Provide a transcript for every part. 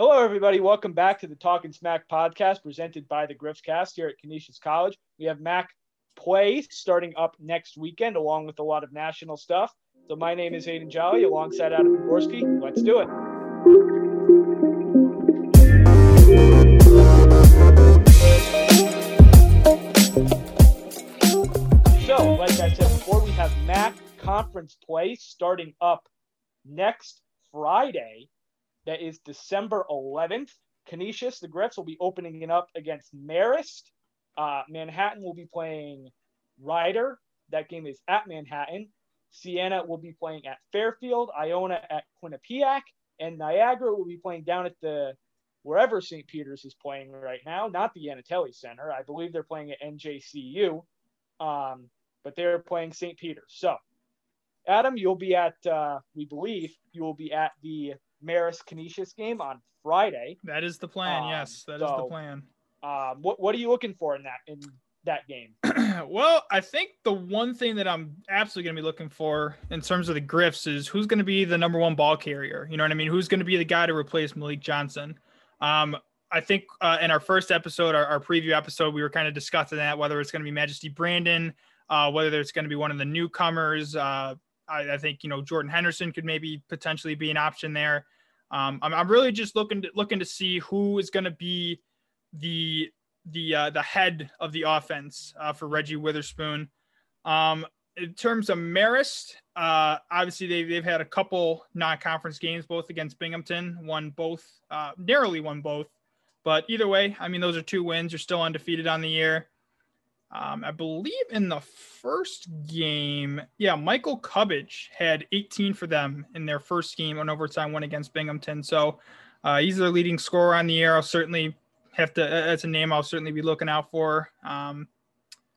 Hello, everybody. Welcome back to the Talking Smack podcast presented by the Griffs Cast here at Canisius College. We have MAAC Play starting up next weekend, along with a lot of national stuff. So, my name is Hayden Jolly alongside Adam Poborski. Let's do it. So, like I said before, we have MAAC Conference Play starting up next Friday. That is December 11th. Canisius, the Griffs, will be opening it up against Marist. Uh, Manhattan will be playing Rider. That game is at Manhattan. Siena will be playing at Fairfield. Iona at Quinnipiac. And Niagara will be playing down at the wherever St. Peter's is playing right now, not the Yanitelli Center. I believe they're playing at NJCU, um, but they're playing St. Peter's. So, Adam, you'll be at, uh, we believe, you will be at the Marist Canisius game on Friday. That is the plan. Um, yes, that is so- the plan. Um, what what are you looking for in that in that game? well, I think the one thing that I'm absolutely going to be looking for in terms of the Griffs is who's going to be the number one ball carrier. You know what I mean? Who's going to be the guy to replace Malik Johnson? Um, I think uh, in our first episode, our, our preview episode, we were kind of discussing that whether it's going to be Majesty Brandon, uh, whether it's going to be one of the newcomers. Uh, I, I think you know Jordan Henderson could maybe potentially be an option there. Um, I'm, I'm really just looking to, looking to see who is going to be the the uh, the head of the offense uh, for Reggie Witherspoon. Um, in terms of Marist, uh, obviously they've, they've had a couple non-conference games, both against Binghamton, won both, uh, narrowly won both. But either way, I mean, those are two wins. You're still undefeated on the year. Um, I believe in the first game, yeah, Michael Cubbage had 18 for them in their first game on overtime win against Binghamton. So uh, he's their leading scorer on the year. I'll certainly have to. That's a name I'll certainly be looking out for. Um,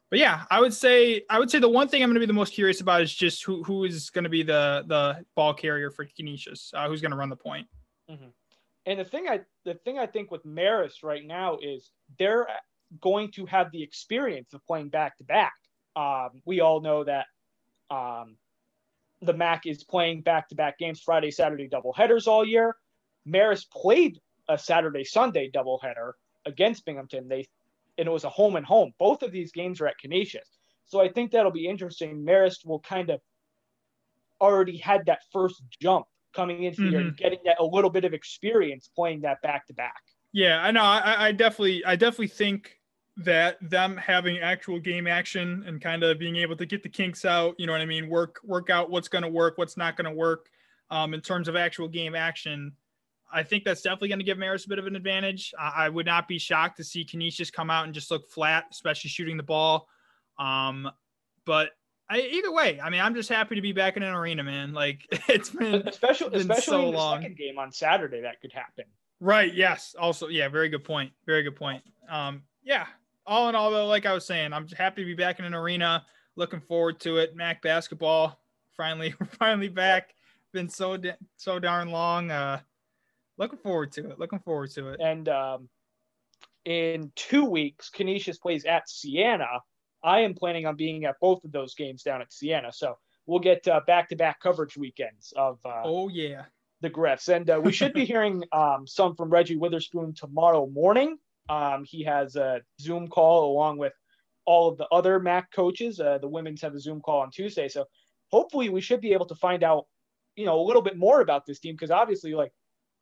but yeah, I would say I would say the one thing I'm going to be the most curious about is just who who is going to be the the ball carrier for Canisius, uh, who's going to run the point. And the thing I the thing I think with Marist right now is they're going to have the experience of playing back to back. Um, we all know that um, the MAAC is playing back to back games, Friday, Saturday double headers all year. Marist played a Saturday Sunday doubleheader against Binghamton. They and it was a home and home. Both of these games are at Canisius. So I think that'll be interesting. Marist will kind of already had that first jump coming into the year and getting that a little bit of experience playing that back to back. Yeah, I know. I, I definitely, I definitely think that them having actual game action and kind of being able to get the kinks out, you know what I mean, work work out what's going to work, what's not going to work, um, in terms of actual game action. I think that's definitely going to give Marist a bit of an advantage. I, I would not be shocked to see Canisius come out and just look flat, especially shooting the ball. Um, but I, either way, I mean, I'm just happy to be back in an arena, man. Like it's been especially been especially so in the long. second game on Saturday that could happen. Right. Yes. Also, yeah. Very good point. Very good point. Um, yeah. All in all, though, like I was saying, I'm happy to be back in an arena. Looking forward to it. MAAC basketball finally, finally back. Been so so darn long. Uh, looking forward to it. Looking forward to it. And um, in two weeks, Canisius plays at Siena. I am planning on being at both of those games down at Siena. So we'll get uh, back-to-back coverage weekends of uh, Oh yeah. the Griffs. And uh, we should be hearing um, some from Reggie Witherspoon tomorrow morning. Um, he has a Zoom call along with all of the other MAAC coaches. Uh, the women's have a Zoom call on Tuesday. So hopefully we should be able to find out, you know, a little bit more about this team because obviously, like,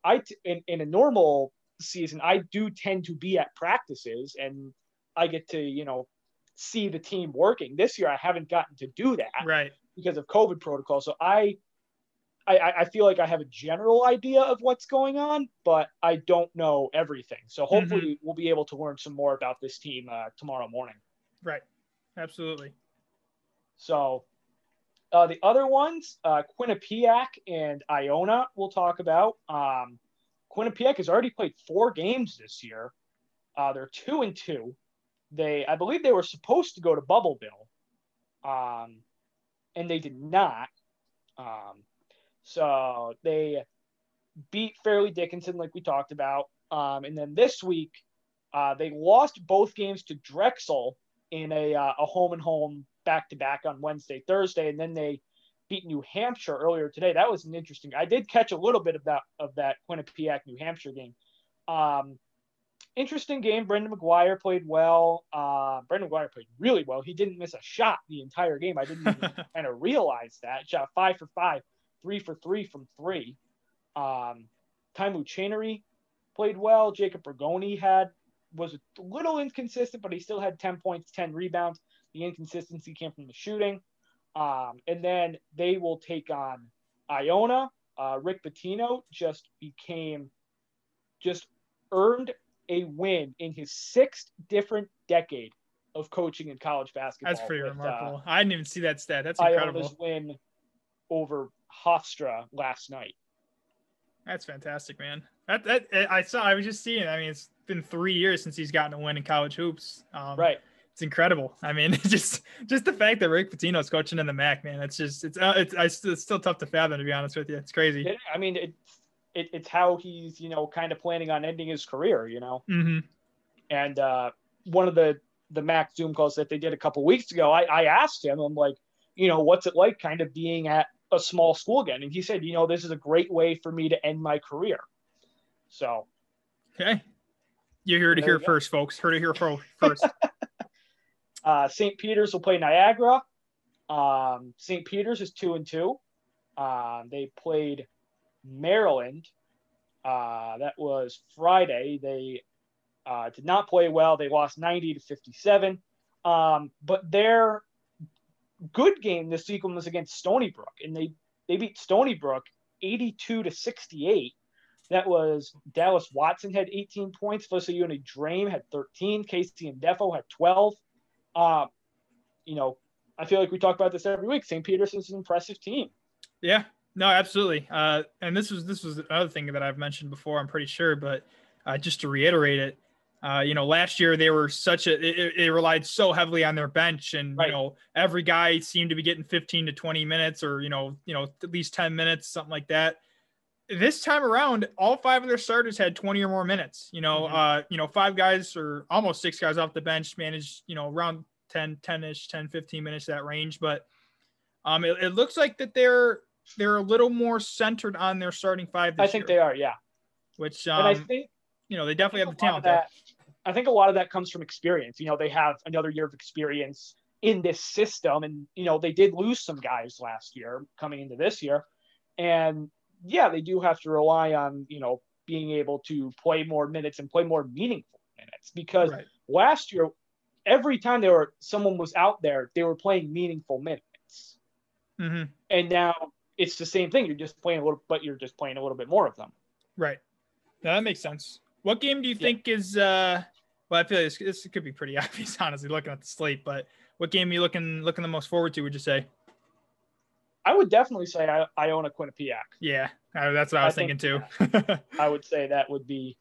I t- in, in a normal season, I do tend to be at practices and I get to, you know, see the team working. This year, I haven't gotten to do that Right. because of COVID protocol. So I, I, I feel like I have a general idea of what's going on, but I don't know everything. So hopefully we'll be able to learn some more about this team uh, tomorrow morning. Right. Absolutely. So uh, the other ones, uh, Quinnipiac and Iona, we'll talk about. Um, Quinnipiac has already played four games this year. Uh, they're two and two. They, I believe, they were supposed to go to Bubbleville, um, and they did not. Um, so they beat Fairleigh Dickinson, like we talked about. Um, and then this week, uh, they lost both games to Drexel in a, uh, a home and home back to back on Wednesday, Thursday, and then they beat New Hampshire earlier today. That was an interesting. I did catch a little bit of that of that Quinnipiac New Hampshire game. Um, interesting game. Brendan McGuire played well. Uh, Brendan McGuire played really well. He didn't miss a shot the entire game. I didn't even kind of realize that. Shot five for five, three for three from three. Um, Taimu Chanery played well. Jacob Rigoni had was a little inconsistent, but he still had 10 points, 10 rebounds. The inconsistency came from the shooting. Um, and then they will take on Iona. Uh, Rick Pitino just became, just earned a win in his sixth different decade of coaching in college basketball. That's pretty with, uh, remarkable. I didn't even see that stat. That's incredible. Iona's win over Hofstra last night. That's fantastic, man. That, that I saw. I was just seeing. I mean, it's been three years since he's gotten a win in college hoops. Um, Right. It's incredible. I mean, just just the fact that Rick Pitino's coaching in the MAAC, man. It's just it's uh, it's, I still- it's still tough to fathom, to be honest with you. It's crazy. I mean, it's it, it's how he's you know kind of planning on ending his career. You know. hmm And uh, one of the the MAAC Zoom calls that they did a couple weeks ago, I, I asked him, I'm like, you know, what's it like kind of being at a small school again? And he said, you know, this is a great way for me to end my career. So Okay. you're here to hear first, folks. Heard it here fir- first. uh, St. Peter's will play Niagara. Um, St. Peter's is two and two. Um, they played Maryland. Uh, that was Friday. They uh, did not play well. They lost 90 to 57. Um, but their good game this week was against Stony Brook, and they they beat Stony Brook 82 to 68. That was Dallas Watson had 18 points. Fousseyni Drame had 13. KC Ndefo had 12. Uh, you know, I feel like we talk about this every week. St. Peterson's an impressive team. Yeah, no, absolutely. Uh, and this was this was another thing that I've mentioned before. I'm pretty sure, but uh, just to reiterate it, uh, you know, last year they were such a it, it relied so heavily on their bench, and Right. you know, every guy seemed to be getting 15 to 20 minutes, or you know, you know, at least 10 minutes, something like that. This time around, all five of their starters had 20 or more minutes. You know, Mhm. uh, you know, five guys or almost six guys off the bench managed, you know, around 10, 10-ish, 10, 15 minutes that range. But um, it, it looks like that they're they're a little more centered on their starting five this I think year, they are, yeah. which and I um, think you know they definitely have the a lot of talent there. I think a lot of that comes from experience. You know, they have another year of experience in this system, and you know they did lose some guys last year coming into this year, and yeah, they do have to rely on you know being able to play more minutes and play more meaningful minutes because Right. last year, every time there were someone was out there, they were playing meaningful minutes, hmm and now it's the same thing. You're just playing a little, but you're just playing a little bit more of them. Right. Now that makes sense. What game do you Yeah. think is? uh Well, I feel like this, this could be pretty obvious, honestly, looking at the slate. But what game are you looking looking the most forward to? Would you say? I would definitely say I, Iona Quinnipiac. Yeah, uh, that's what I was I think- thinking too. I would say that would be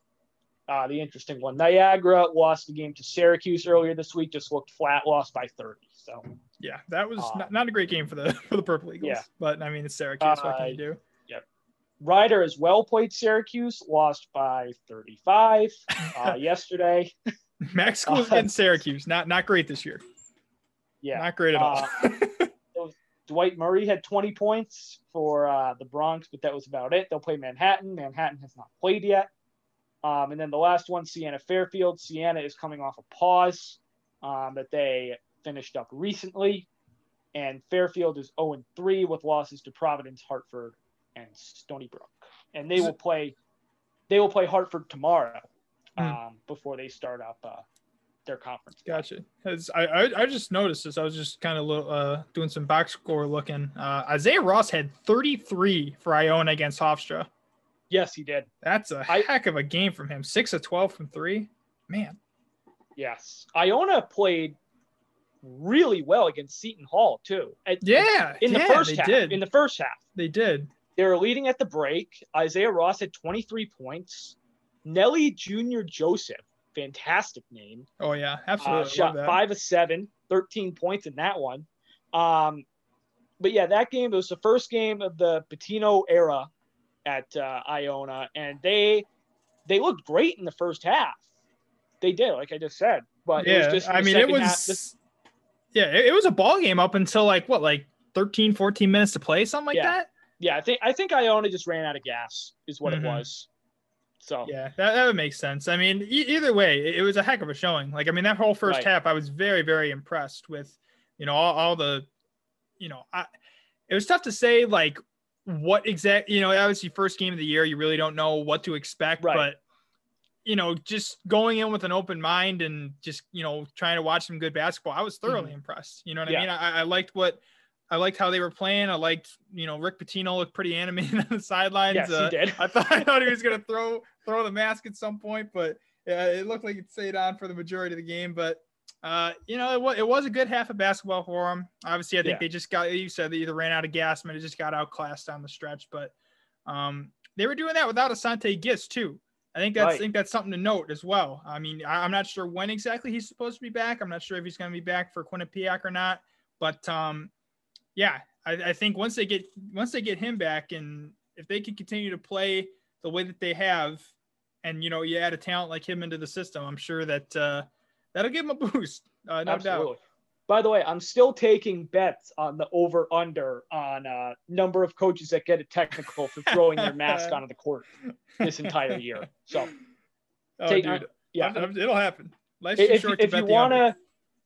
uh, the interesting one. Niagara lost the game to Syracuse earlier this week, just looked flat, lost by 30. So, yeah, that was Um, not, not a great game for the for the Purple Eagles. Yeah. but I mean it's Syracuse. what can Uh, you do? Rider as well played Syracuse, lost by 35 uh, yesterday. Max School's uh, Syracuse. Not not great this year. Yeah. Not great at all. Dwight Murray had 20 points for uh, the Broncs, but that was about it. They'll play Manhattan. Manhattan has not played yet. Um, and then the last one, Siena Fairfield. Siena is coming off a pause um, that they finished up recently. And Fairfield is 0 3 with losses to Providence, Hartford, and Stony Brook. And they will play they will play Hartford tomorrow Hmm. um, before they start up uh, their conference. play. Gotcha. 'Cause I, I I just noticed this. I was just kind of uh, doing some box score looking. Uh, Isaiah Ross had 33 for Iona against Hofstra. Yes, he did. That's a I- heck of a game from him. Six of 12 from three. Man. Yes. Iona played really well against Seton Hall too. At- Yeah. In the yeah, first half. did. In the first half. they did. They were leading at the break. Isaiah Ross had 23 points. Nelly Jr. Joseph, fantastic name, Oh yeah, uh, absolutely. shot that. five of seven, 13 points in that one. Um, but yeah, that game it was the first game of the Pitino era at uh, Iona, and they they looked great in the first half. They did, like I just said. But it was Yeah, just I mean, it was. half- this- yeah, it, it was a ball game up until like what, like 13, 14 minutes to play, something like Yeah. that. yeah, I think I think Iona just ran out of gas, is what Mhm. it was. So yeah, that, that would make sense. I mean, e- either way, it, was a heck of a showing. Like, I mean, that whole first Right. half, I was very, very impressed with, you know, all, all the, you know, I, it was tough to say like what exact, you know, obviously first game of the year, you really don't know what to expect, Right. but you know, just going in with an open mind and just, you know, trying to watch some good basketball, I was thoroughly impressed. You know what Mm-hmm. Yeah. I mean? I, I liked what, I liked how they were playing. I liked, you know, Rick Pitino looked pretty animated on the sidelines. yes, Uh, he did. I thought I thought he was gonna throw throw the mask at some point, but yeah, it looked like it stayed on for the majority of the game. But uh, you know, it was, it was a good half of basketball for him. Obviously, I think Yeah. they just got you said they either ran out of gas, but it just got outclassed on the stretch. But um, they were doing that without Asante Gist too. I think that's Right. I think that's something to note as well. I mean, I, I'm not sure when exactly he's supposed to be back. I'm not sure if he's going to be back for Quinnipiac or not. But um, yeah, I, I think once they get once they get him back, and if they can continue to play the way that they have, and you know, you add a talent like him into the system, I'm sure that uh, that'll give him a boost. Uh, no Absolutely. doubt. By the way, I'm still taking bets on the over under on uh, number of coaches that get a technical for throwing their mask onto the court this entire year. So Oh, take- dude, yeah, I'm- I'm- it'll happen. Life's too if, short to if you bet the wanna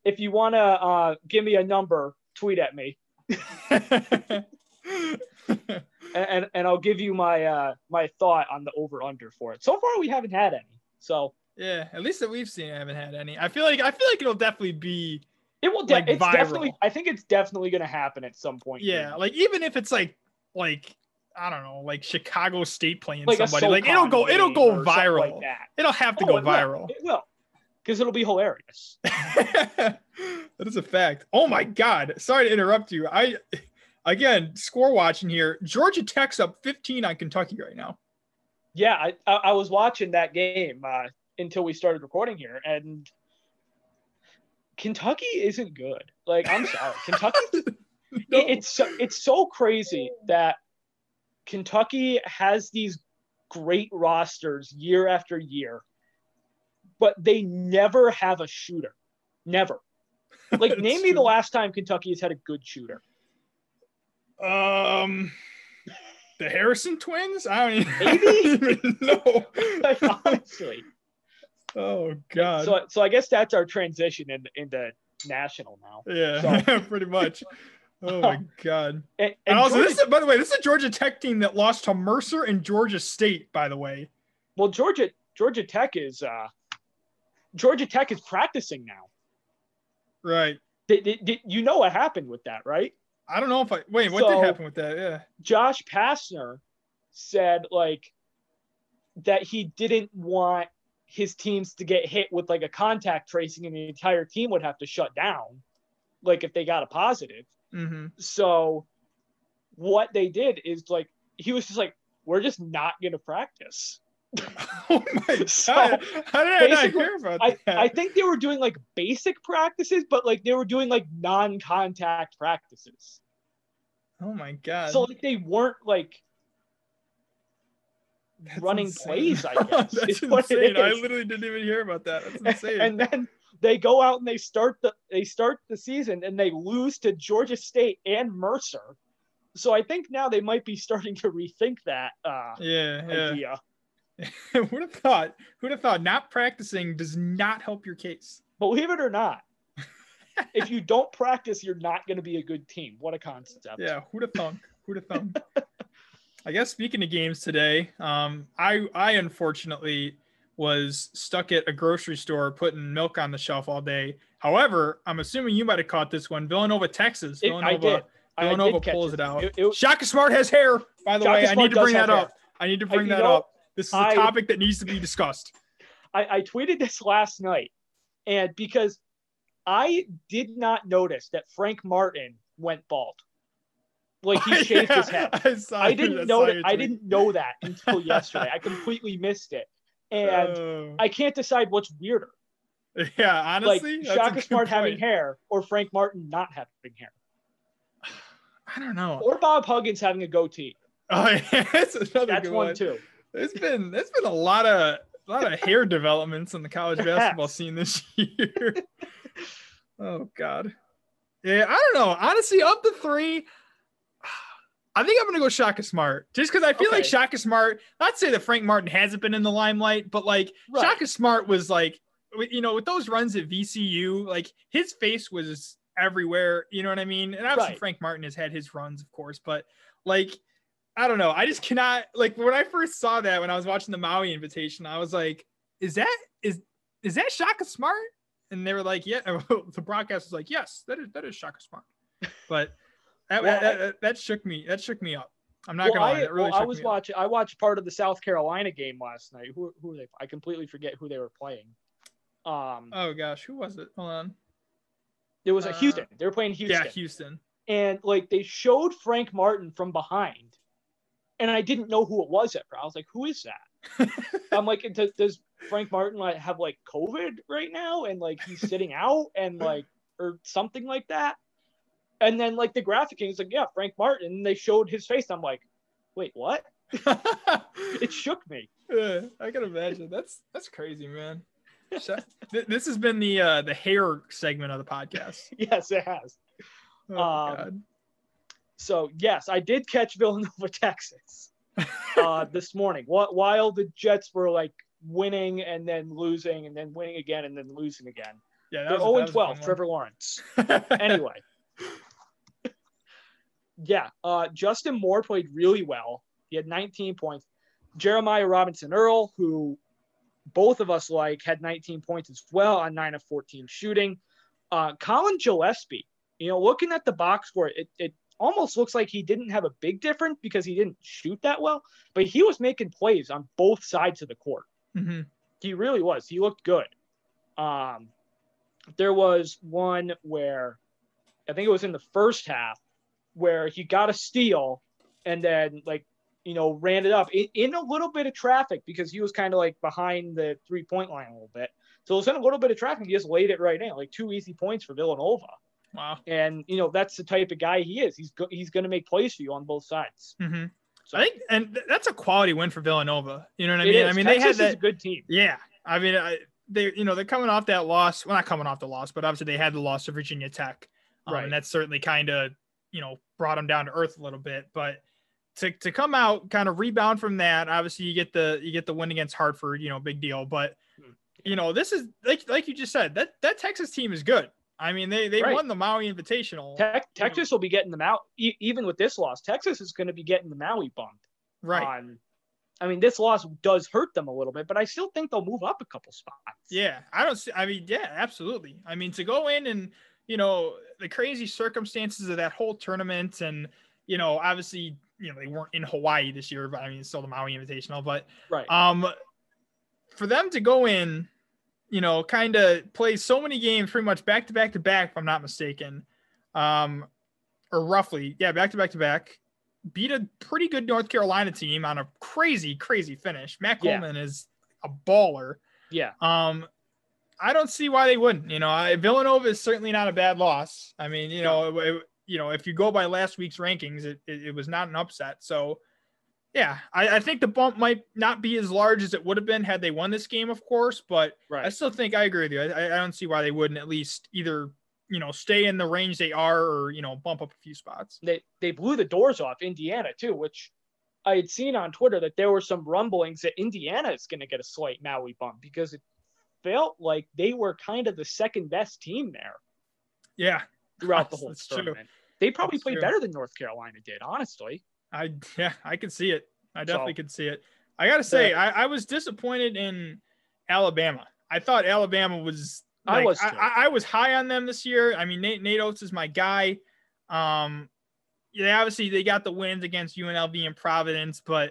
if you wanna uh, give me a number, tweet at me. And, and, and I'll give you my uh, my thought on the over under for it. So far, we haven't had any, so yeah, at least that we've seen, I haven't had any. I feel like I feel like it'll definitely be it will. De- Like it's viral. definitely. I think it's definitely going to happen at some point. yeah, like even if it's like like I don't know, like Chicago State playing like somebody, like it'll go it'll go viral. Like that. It'll have to Oh, go it will. viral. It will, because it'll be hilarious. that is a fact. Oh my god. Sorry to interrupt you. I again score watching here. Georgia Tech's up 15 on Kentucky right now. Yeah, I, I, was watching that game uh, until we started recording here, and Kentucky isn't good. Like, I'm sorry, Kentucky. No. it- it's so, it's so crazy that Kentucky has these great rosters year after year, but they never have a shooter. Never. Like, name me the last time Kentucky has had a good shooter. Um, the Harrison twins? I don't even, Maybe? Even know. Like, honestly. oh God. So, so I guess that's our transition in, into national now. yeah, pretty much. Oh my God. And, And, and also, Georgia, this is, by the way, this is a Georgia Tech team that lost to Mercer and Georgia State. By the way, well, Georgia, Georgia Tech is uh, Georgia Tech is practicing now. Right? Did, did, did- you know what happened with that, right? I don't know if I wait. What So- did happen with that? Yeah. Josh Pastner said like that he didn't want his teams to get hit with like a contact tracing and the entire team would have to shut down like if they got a positive. Mm-hmm. So what they did is like he was just like we're just not going to practice. Oh my So, God! How did I not hear about I, that? I think they were doing like basic practices, but like they were doing like non-contact practices. oh my God! So like they weren't like That's running insane. plays, I guess, That's is what it insane. I literally didn't even hear about that. That's insane. and then they go out and they start the they start the season and they lose to Georgia State and Mercer. So I think now they might be starting to rethink that uh, yeah, yeah. idea. Who'd have thought? Who'd have thought? Not practicing does not help your case. Believe it or not, if you don't practice, you're not going to be a good team. What a concept! Yeah, who'd have thunk? Who'd have thunk? I guess speaking of games today, um, I I unfortunately was stuck at a grocery store putting milk on the shelf all day. However, I'm assuming you might have caught this one. Villanova, Texas. It- Villanova, I did. I Villanova did catch pulls it, it. out. It- it- Shaka Smart has hair, by the Shaka way. I need to bring that hair. up. I need to bring you that know, up. This is a I- topic that needs to be discussed. I, I tweeted this last night, and because I did not notice that Frank Martin went bald, like he oh, shaved his head. I, I didn't know that. I didn't know that until yesterday. I completely missed it, and Oh. I can't decide what's weirder, yeah, honestly, like Shaka Smart having point. hair or Frank Martin not having hair, I don't know. or Bob Huggins having a goatee. Oh, yeah, that's another That's good one one. too. There's been there's been a lot of a lot of hair developments in the college basketball scene this year. oh God. Yeah, I don't know. Honestly, of the three, I think I'm gonna go Shaka Smart, just because I feel Okay. like Shaka Smart. Not say that Frank Martin hasn't been in the limelight, but like Right. Shaka Smart was like, you know, with those runs at VCU, like his face was everywhere. You know what I mean? And obviously Right. Frank Martin has had his runs, of course, but like, I don't know. I just cannot like when I first saw that when I was watching the Maui invitation, I was like, is that is is that Shaka Smart? And they were like, yeah. the broadcast was like, yes, that is that is Shaka Smart. But that, Well, that, that, that shook me. That shook me up. I'm not well, gonna lie. That really well, I was up. watching. I watched part of the South Carolina game last night. Who, who were they? I completely forget who they were playing. Um, Oh gosh, who was it? Hold on. it was a uh, Houston. They were playing Houston. Yeah, Houston. and like they showed Frank Martin from behind, and I didn't know who it was at first. I was like, "Who is that?" I'm like, does, does Frank Martin like have like COVID right now, and like he's sitting out, and like or something like that? And then like the graphic is like, "Yeah, Frank Martin." They showed his face. I'm like, "Wait, what?" It shook me. Yeah, I can imagine. That's that's crazy, man. This has been the uh the hair segment of the podcast. Yes, it has. Oh, Um, God. So yes, I did catch Villanova, Texas, uh, this morning. Wh- While the Jets were like winning and then losing and then winning again and then losing again. yeah, that They're was, 0 and 12. Trevor Lawrence. Anyway, yeah, uh, Justin Moore played really well. He had 19 points. Jeremiah Robinson Earl, who both of us like, had 19 points as well on 9 of 14 shooting. Uh, Collin Gillespie, you know, looking at the box score, it, it almost looks like he didn't have a big difference because he didn't shoot that well, but he was making plays on both sides of the court. Mhm. He really was. He looked good. Um, there was one where I think it was in the first half where he got a steal and then like you know ran it up in, in a little bit of traffic because he was kind of like behind the three point line a little bit. So it was in a little bit of traffic. He just laid it right in, like two easy points for Villanova. Wow. And you know that's the type of guy he is. He's go- he's going to make plays for you on both sides. hmm So I think, and th- that's a quality win for Villanova. You know what I mean? is. I mean, Texas they had that. a good team. Yeah, I mean, I, they you know they're coming off that loss. Well, not coming off the loss, but obviously they had the loss to Virginia Tech, um, Right. and that certainly kind of you know brought them down to earth a little bit. But to to come out kind of rebound from that, obviously you get the you get the win against Hartford, you know, big deal. But Hmm. you know this is like like you just said that that Texas team is good. I mean, they they Right. won the Maui Invitational, Tech, Texas will be getting them out e- even with this loss. Texas is going to be getting the Maui bump. right? on- I mean, this loss does hurt them a little bit, but I still think they'll move up a couple spots. Yeah, I don't see. I mean, yeah, absolutely. I mean, to go in and you know the crazy circumstances of that whole tournament, and you know, obviously, you know, they weren't in Hawaii this year, but I mean, it's still the Maui Invitational. But Right. um, for them to go in, you know, kind of play so many games, pretty much back to back to back, if I'm not mistaken, um, or roughly, yeah, back to back to back. Beat a pretty good North Carolina team on a crazy, crazy finish. Matt Yeah. Coleman is a baller. yeah. Um, I don't see why they wouldn't. You know, I, Villanova is certainly not a bad loss. I mean, you know, it- you know, if you go by last week's rankings, it, it, it was not an upset. So, yeah, I, I think the bump might not be as large as it would have been had they won this game, of course. But I still think I agree with you. I, I don't see why they wouldn't at least either, you know, stay in the range they are or you know bump up a few spots. They they blew the doors off Indiana too, which I had seen on Twitter that there were some rumblings that Indiana is going to get a slight Maui bump because it felt like they were kind of the second best team there Yeah, throughout the whole That's true. tournament. They probably That's played true. better than North Carolina did, honestly. I yeah, I could see it. I definitely So- could see it. I gotta say, I, I was disappointed in Alabama. I thought Alabama was. I like, was I, too. I, I was high on them this year. I mean, Nate, Nate Oates is my guy. Um, yeah, obviously they got the wins against UNLV and Providence, but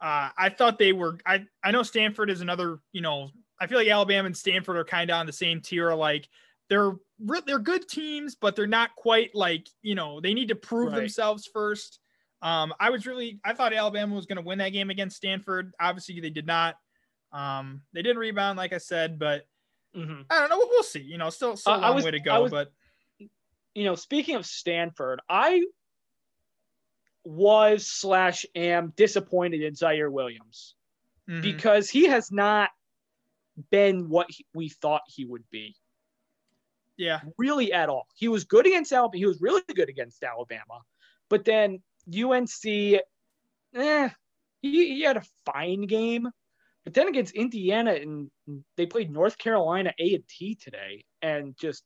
uh, I thought they were. I I know Stanford is another. You know, I feel like Alabama and Stanford are kind of on the same tier. Like they're re- they're good teams, but they're not quite like you know they need to prove Right. themselves first. Um, I was really I thought Alabama was going to win that game against Stanford. Obviously, they did not. Um, they did rebound, like I said, but hmm I don't know. We'll see. You know, still still a Uh, long was- way to go. was- but You know, speaking of Stanford, I was slash am disappointed in Ziaire Williams. mhm. because he has not been what he- we thought he would be yeah, really at all. He was good against Alabama. He was really good against Alabama, but then UNC, eh, he, he had a fine game, but then against Indiana and they played North Carolina A and T today, and just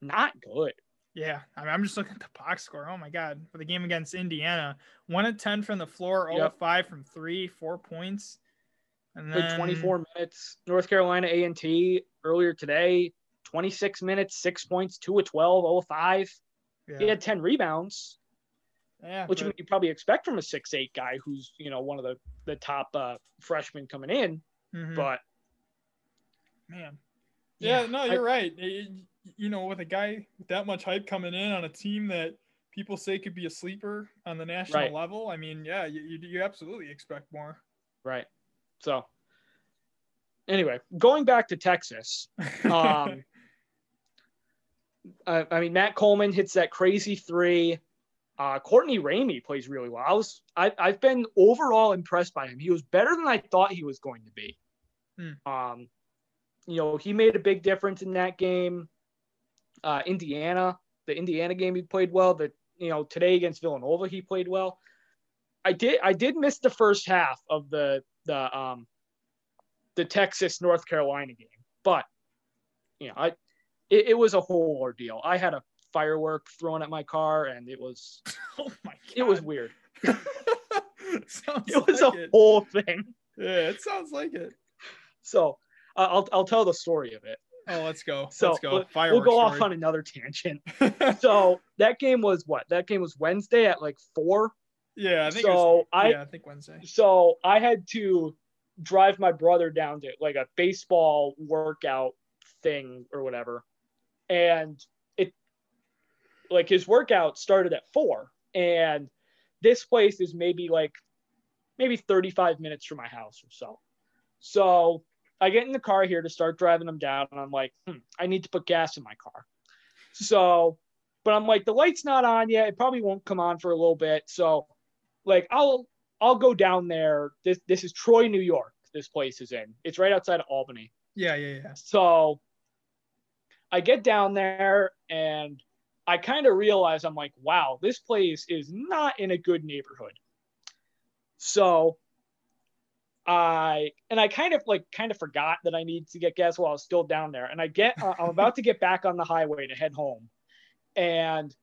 not good. Yeah, I mean, I'm just looking at the box score. Oh my god, for the game against Indiana, one at ten from the floor, 0 yep. five from three, four points, and then 24 minutes. North Carolina A and T earlier today, 26 minutes, six points, two of 12, 0 5. Yeah. He had 10 rebounds. Yeah, which but... you probably expect from a six eight guy who's you know one of the the top uh, freshmen coming in. Mm-hmm. But man, yeah, yeah no, you're I, right. It, you know, with a guy with that much hype coming in on a team that people say could be a sleeper on the national right. level, I mean, yeah, you, you, you absolutely expect more. Right. So, anyway, going back to Texas, um, I, I, mean, Matt Coleman hits that crazy three. Uh, Courtney Ramey plays really well. I was, I, I've been overall impressed by him. He was better than I thought he was going to be. Hmm. Um, you know, he made a big difference in that game uh, Indiana, the Indiana game he played well. The you know today against Villanova he played well. I did I did miss the first half of the the um the Texas North Carolina game, but you know I it, it was a whole ordeal. I had a firework thrown at my car and it was oh my God. it was weird. it was like a it. whole thing. Yeah, it sounds like it. So uh, I'll I'll tell the story of it. Oh, let's go. So let's go. We'll, we'll go story. off on another tangent. so that game was what? That game was Wednesday at like four. Yeah, I think. So was, I yeah, I think Wednesday. So I had to drive my brother down to like a baseball workout thing or whatever, and like his workout started at four, and this place is maybe like maybe 35 minutes from my house or so. So I get in the car here to start driving them down, and I'm like, hmm, I need to put gas in my car. So, but I'm like, the light's not on yet. It probably won't come on for a little bit. So, like, I'll I'll go down there. This this is Troy, New York. This place is in. It's right outside of Albany. Yeah, yeah, yeah. So, I get down there and I kind of realize I'm like, wow, this place is not in a good neighborhood. So I and I kind of like kind of forgot that I need to get gas while I was still down there. And I get uh, I'm about to get back on the highway to head home, and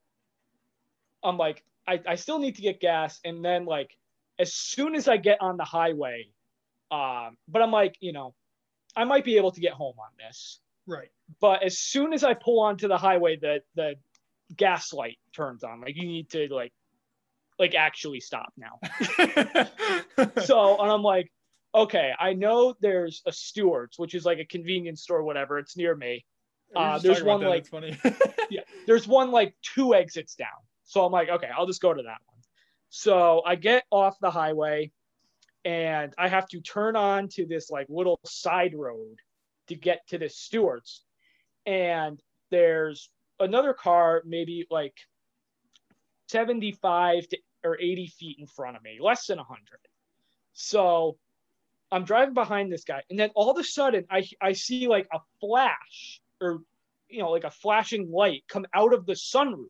I'm like I, I still need to get gas. And then like as soon as I get on the highway, um, but I'm like you know I might be able to get home on this. Right. But as soon as I pull onto the highway, the the gas light turns on. Like you need to like like actually stop now. so and I'm like, okay, I know there's a Stewart's, which is like a convenience store, whatever. It's near me. Uh, there's one like funny. yeah, there's one like two exits down. So I'm like, okay, I'll just go to that one. So I get off the highway and I have to turn on to this like little side road to get to this Stewart's. And there's another car, maybe like 75 to or 80 feet in front of me, less than 100. So I'm driving behind this guy, and then all of a sudden I I see like a flash or you know like a flashing light come out of the sunroof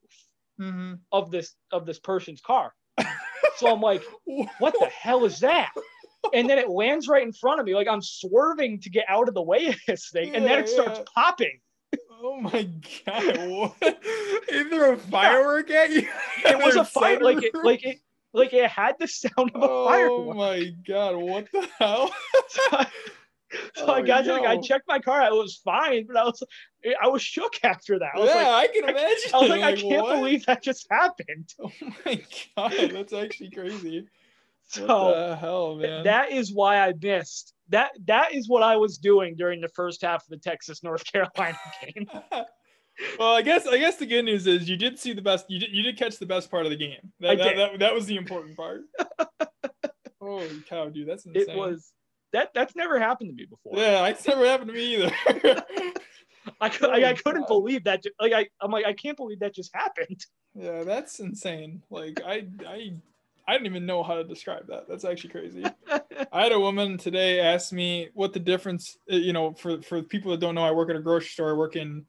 mm-hmm. of this of this person's car. so I'm like, what the hell is that? And then it lands right in front of me, like I'm swerving to get out of the way of this thing, and then it starts yeah. popping. Oh my god! What? Is there a firework yeah. at you? It was a fire, like it, like it, like it had the sound of a oh firework. Oh my god, what the hell? so I, so oh, I got yo. to, like, I checked my car. I was fine, but I was I was shook after that. I yeah, like, I can imagine. I, I was like, like I can't what? believe that just happened. Oh my god, that's actually crazy. So what the hell, man. That is why I missed. That that is what I was doing during the first half of the Texas North Carolina game well, I guess I guess the good news is you did see the best. You did you did catch the best part of the game. That that, that, that, was the important part. Holy cow, dude, that's insane. It was that that's never happened to me before. Yeah, it's never happened to me either. I, could, I, I couldn't God. believe that. Like I, I'm like I can't believe that just happened. Yeah, that's insane. Like I I I didn't even know how to describe that. That's actually crazy. I had a woman today ask me what the difference. You know, for for people that don't know, I work at a grocery store. I work in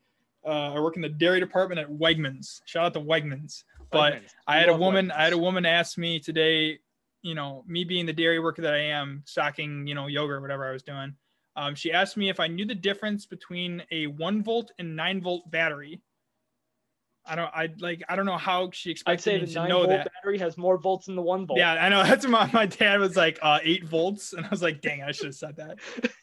uh, I work in the dairy department at Wegmans. Shout out to Wegmans. But Wegmans. I had a woman. I had a woman ask me today. You know, me being the dairy worker that I am, stocking you know yogurt, or whatever I was doing. Um, she asked me if I knew the difference between a one volt and nine volt battery. I don't. I like. I don't know how she I'd expected say me the to nine know volt that. battery has more volts than the one volt. Yeah, I know. That's what my, my dad was like uh, eight volts, and I was like, dang, I should have said that.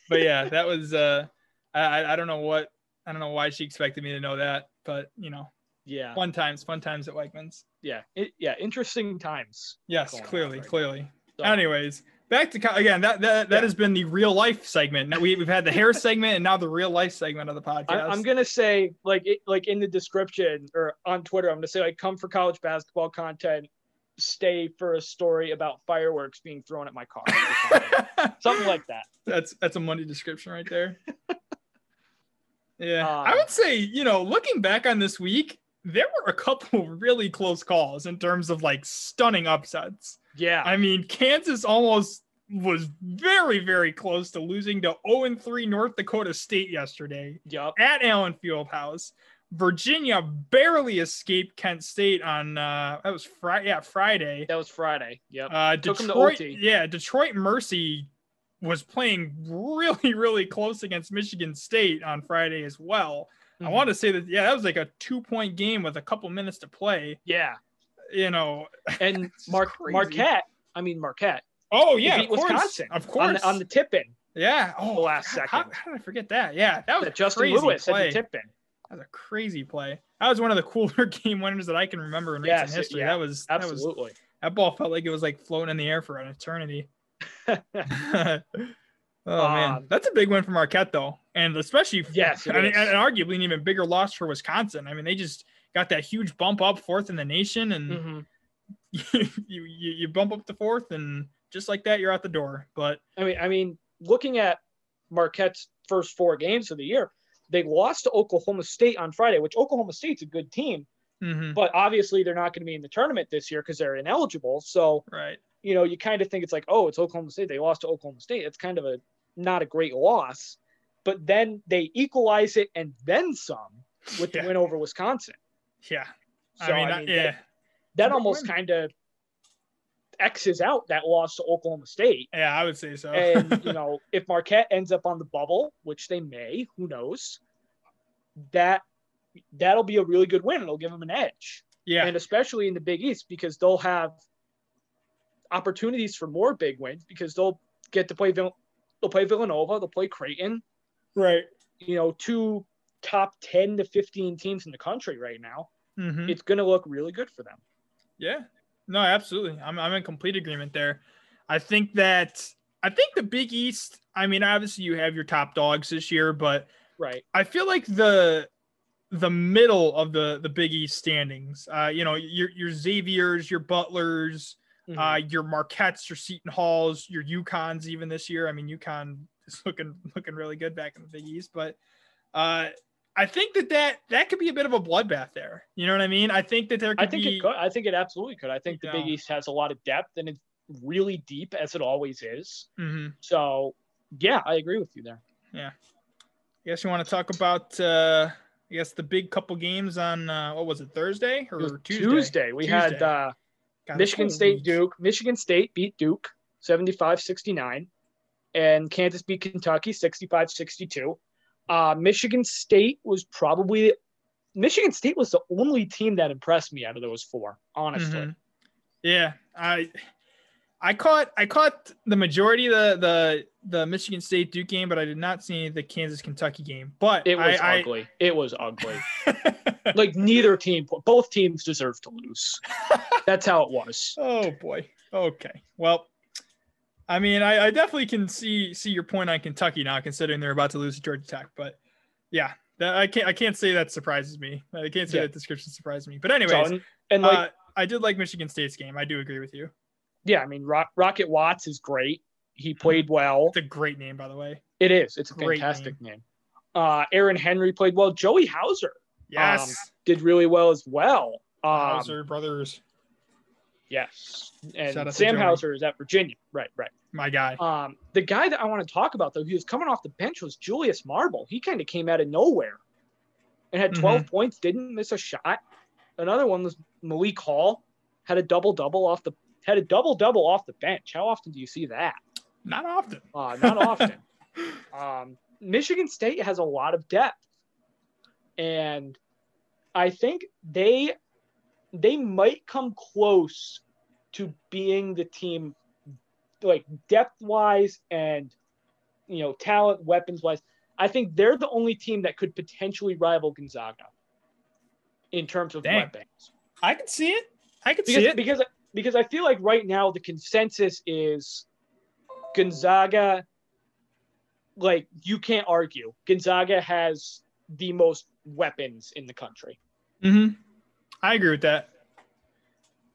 But yeah, that was. uh I I- I don't know what. I don't know why she expected me to know that, but you know, yeah, fun times, fun times at Wegmans. yeah, it, yeah. Interesting times. Yes, clearly, right clearly. So, Anyways, back to again. That that, that Yeah. has been the real life segment. Now we we've had the hair segment and now the real life segment of the podcast. I, I'm gonna say like it, like in the description or on Twitter, I'm gonna say like come for college basketball content, stay for a story about fireworks being thrown at my car, something, like that. that's that's a money description right there. yeah, I Um, would say you know looking back on this week, there were a couple really close calls in terms of like stunning upsets. Yeah, I mean, Kansas almost was very very close to losing to 0 3 North Dakota State yesterday. yep. at Allen Fieldhouse. Virginia barely escaped Kent State on uh that was Friday yeah Friday. That was Friday. Yep. Uh Took 'em to Detroit yeah, Detroit Mercy was playing really really close against Michigan State on Friday as well. Mm-hmm. I want to say that yeah, that was like a 2-point game with a couple minutes to play, Yeah, you know. and Mark. Marquette. I mean Marquette. Oh yeah, of course. Wisconsin Of on course. the, on the tip in. yeah. Oh, the last God, second. how did I forget that? Yeah, that was That a Justin crazy Lewis play. had the tip in. That was a crazy play. That was one of the cooler game winners that I can remember in Yes, recent history. yeah, that was that was Absolutely. that ball felt like it was like floating in the air for an eternity. oh man, Um, that's a big win for Marquette though, and especially for, Yes, it and, and arguably an even bigger loss for Wisconsin. I mean, they just got that huge bump up fourth in the nation, and Mhm. you, you you bump up to fourth, and just like that, you're out the door. But I mean, I mean, looking at Marquette's first four games of the year, they lost to Oklahoma State on Friday, which Oklahoma State's a good team, mhm, but obviously they're not going to be in the tournament this year because they're ineligible. So, right, you know, you kind of think it's like, oh, it's Oklahoma State. They lost to Oklahoma State. It's kind of a not a great loss. But then they equalize it and then some with Yeah. the win over Wisconsin. Yeah. So, I mean, uh, that- yeah, that big almost kind of X's out that loss to Oklahoma State. yeah, I would say so. and you know if Marquette ends up on the bubble, which they may, who knows, that that'll be a really good win. It'll give them an edge, yeah, and especially in the Big East because they'll have opportunities for more big wins because they'll get to play Vill- they'll play Villanova, they'll play Creighton, right. you know, two top ten to fifteen teams in the country right now. hmm It's going to look really good for them. Yeah. No, absolutely. I'm I'm in complete agreement there. I think that I think the Big East, I mean, obviously you have your top dogs this year, but Right. I feel like the the middle of the the Big East standings, uh, you know, your your Xavier's, your Butlers, Mhm. uh, your Marquettes, your Seton Halls, your UConns even this year. I mean, UConn is looking looking really good back in the Big East, but uh, I think that that that could be a bit of a bloodbath there. You know what I mean? I think that there could I think be it could. I think it absolutely could. I think the Big. East has a lot of depth and it's really deep as it always is. Mhm. So yeah, I agree with you there. Yeah. I guess you want to talk about uh I guess the big couple games on uh what was it Thursday It or Tuesday? Tuesday. We had uh, God, Michigan State. Duke. Michigan State beat Duke 75-69 and Kansas beat Kentucky 65-62. Uh, Michigan State was probably Michigan State was the only team that impressed me out of those four, honestly. Mhm. Yeah, I I caught I caught the majority of the the the Michigan State Duke game, but I did not see the Kansas Kentucky game. But It was I, ugly. It was ugly. Like neither team, both teams deserve to lose. That's how it was. oh boy. Okay. Well, I mean, I, I definitely can see see your point on Kentucky now, considering they're about to lose to Georgia Tech. But yeah, that, I can't I can't say that surprises me. I can't say Yeah. that description surprised me. But anyways, So, and, like, uh, I did like Michigan State's game. I do agree with you. yeah, I mean, Rock, Rocket Watts is great. He played well. It's a great name, by the way. It is. It's a Great fantastic name. Uh, Aaron Henry played well. Joey Hauser Yes, did really well as well. Um, Hauser brothers, Yes. And Sam Hauser is at Virginia. Right, right. my guy. Um, the guy that I want to talk about, though, he was coming off the bench was Julius Marble. He kind of came out of nowhere and had 12 Mm-hmm. points, didn't miss a shot. another one was Malik Hall had a double double off the had a double double off the bench. How often do you see that? Not often. Uh, not often. um, Michigan State has a lot of depth, and I think they they might come close to being the team, like depth wise and you know talent, weapons wise. I think they're the only team that could potentially rival Gonzaga in terms of Dang. weapons. I can see it. I can Because, see it. because because I feel like right now the consensus is Gonzaga. Like you can't argue, Gonzaga has the most weapons in the country, hmm I agree with that.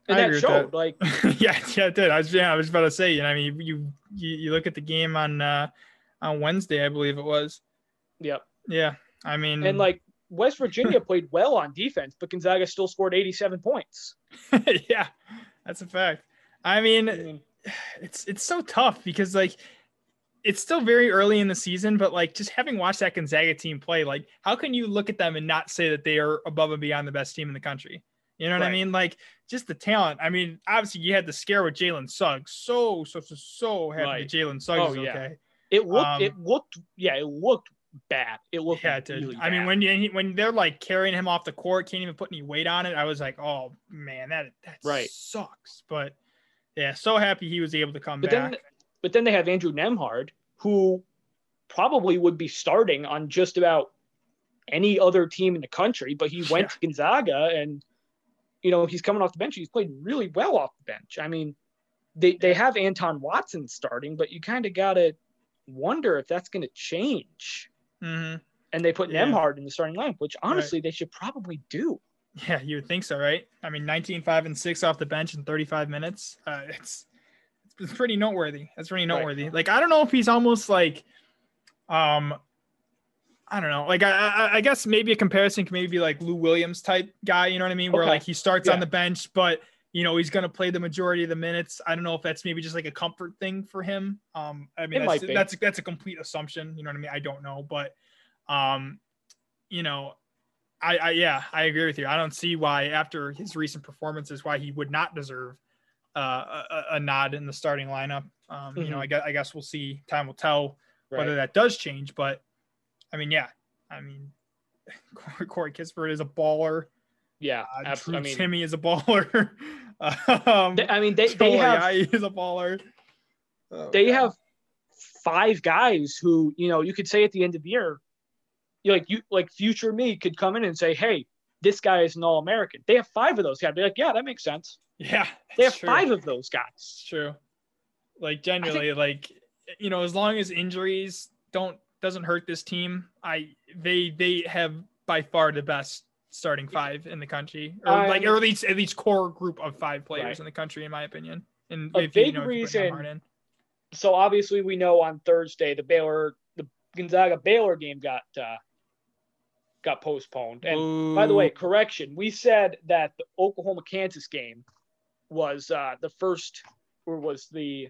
and I that showed. that. Like yeah, yeah, it did. I was yeah, I was about to say, you know, I mean, you you, you look at the game on uh on Wednesday, I believe it was. Yep. Yeah, I mean, and like West Virginia played well on defense, but Gonzaga still scored 87 points. yeah, that's a fact. I mean, I mean, it's it's so tough because like it's still very early in the season, but like just having watched that Gonzaga team play, like how can you look at them and not say that they are above and beyond the best team in the country? You know what I mean? Like just the talent. I mean, obviously you had the scare with Jalen Suggs. So so so so happy Right. that Jalen Suggs Oh, is yeah. okay. it looked Um, it looked yeah it looked bad. It looked Yeah, really I mean, when you, when they're like carrying him off the court, can't even put any weight on it. I was like, oh man, that that Right. sucks. But yeah, so happy he was able to come But back. then, but then they have Andrew Nembhard, who probably would be starting on just about any other team in the country. But he went Yeah. to Gonzaga, and you know he's coming off the bench. He's played really well off the bench. I mean, they they have Anton Watson starting, but you kind of gotta wonder if that's going to change. hmm And they put Yeah. Nembhard in the starting lineup, which honestly they should probably do. Yeah, you would think so, right? I mean, 19, 5, and 6 off the bench in 35 minutes. Uh, it's it's pretty noteworthy. That's pretty Right. noteworthy. Like, I don't know if he's almost like, um, I don't know. Like, I, I, I guess maybe a comparison can maybe be like Lou Williams type guy. You know what I mean? Where Okay. like he starts Yeah. on the bench, but you know he's going to play the majority of the minutes. I don't know if that's maybe just like a comfort thing for him. Um, I mean, that's, that's that's a complete assumption. You know what I mean? I don't know, but um, you know, I, I yeah, I agree with you. I don't see why after his recent performances why he would not deserve uh, a, a nod in the starting lineup. Um, You know. I guess, I guess we'll see. Time will tell whether that does change. But I mean, yeah, I mean, Corey, Kispert is a baller. Yeah, Uh, abs- Drew I mean, Timme is a baller. um, they, I mean they, they have is a baller. Oh, they God. have five guys who you know you could say at the end of the year you like you like future me could come in and say hey this guy is an all-american they have five of those guys be like yeah that makes sense yeah, they have true. five of those guys It's true. Like genuinely, like you know, as long as injuries don't doesn't hurt this team, I they they have by far the best starting five in the country, or Um, like or at least at least core group of five players Right. in the country, in my opinion. And A you, big know, you put reason- so obviously we know on thursday the baylor the gonzaga baylor game got uh got postponed and by the way correction we said that the oklahoma kansas game was uh the first or was the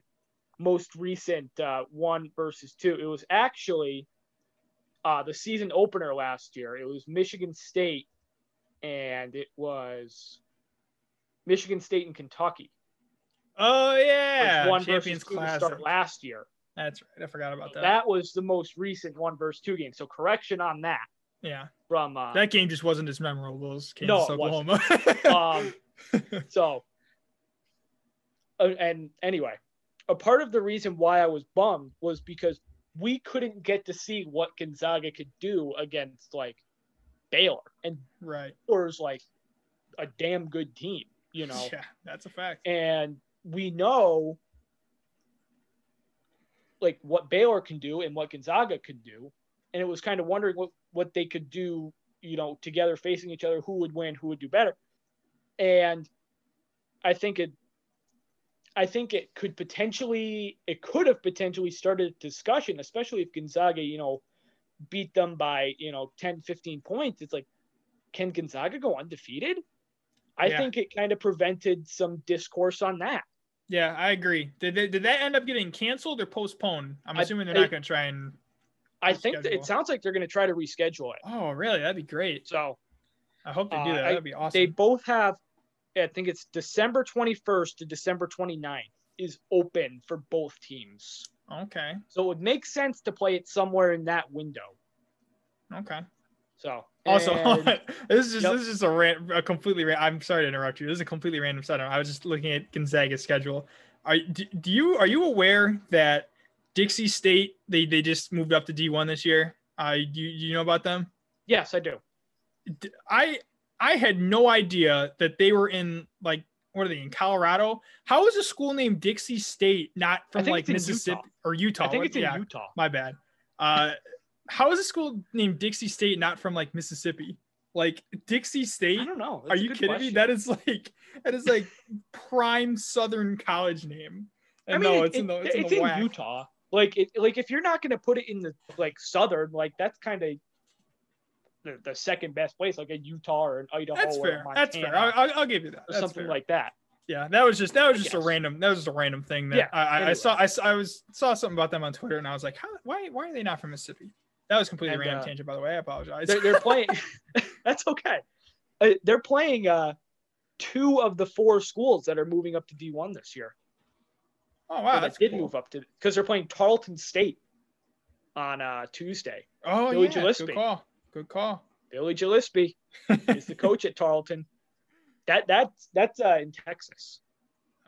most recent uh, one versus two. It was actually uh, the season opener last year. It was Michigan State, and it was Michigan State and Kentucky. oh yeah, one Champions versus two to start last year. That's right. I forgot about that. That was the most recent one versus two game. So correction on that yeah, from uh, that game just wasn't as memorable as Kansas No, Oklahoma. um, so uh, and anyway a part of the reason why i was bummed was because we couldn't get to see what gonzaga could do against like baylor and right. baylor's like a damn good team you know Yeah, that's a fact. and we know like what baylor can do and what gonzaga can do and it was kind of wondering what what they could do you know together facing each other who would win who would do better and i think it i think it could potentially it could have potentially started a discussion especially if gonzaga you know beat them by you know 10 15 points it's like can gonzaga go undefeated i Yeah. think it kind of prevented some discourse on that Yeah, I agree. Did they, did that end up getting canceled or postponed? I'm I- assuming they're not going to try and. i think that it sounds like they're going to try to reschedule it Oh, really? That'd be great. so I hope they do Uh, that. I- That'd be awesome. They both have, I think it's December 21st to December 29th is open for both teams. okay. So it would make sense to play it somewhere in that window. Okay. So Also, and- this is just Yep. this is just a, ran, a completely. Ran, I'm sorry to interrupt you. This is a completely random setup. I was just looking at Gonzaga's schedule. Are do, do you are you aware that Dixie State they they just moved up to D1 this year? Uh, do you, do you know about them? yes, I do. I I had no idea that they were in like what are they in Colorado? How is a school named Dixie State not from like Mississippi Utah. or Utah? I think it's in yeah, Utah. my bad. Uh, how is a school named Dixie State not from like Mississippi? Like Dixie State? I don't know. Are That's a you kidding me? That is like that is like prime Southern college name. I mean, no, it- it's in the it- it's, in the in. Utah. Like it, like if you're not going to put it in the like southern, like that's kind of the, the second best place, like a Utah or an Idaho That's or fair. That's fair. I'll, I'll, I'll give you that. something fair. like that. Yeah, that was just that was just a random that was just a random thing that Yeah, I, I, I anyway. saw I, saw- I was saw something about them on Twitter and I was like, How, why why are they not from Mississippi? That was completely And, random uh, tangent by the way. I apologize. They're, they're playing. that's okay. Uh, they're playing uh, two of the four schools that are moving up to D1 this year. oh wow, that did cool. move up to because they're playing Tarleton State on uh, Tuesday. Oh Billy yeah, good call. Good call. Billy Gillispie is the coach at Tarleton. That that's that's uh, in Texas.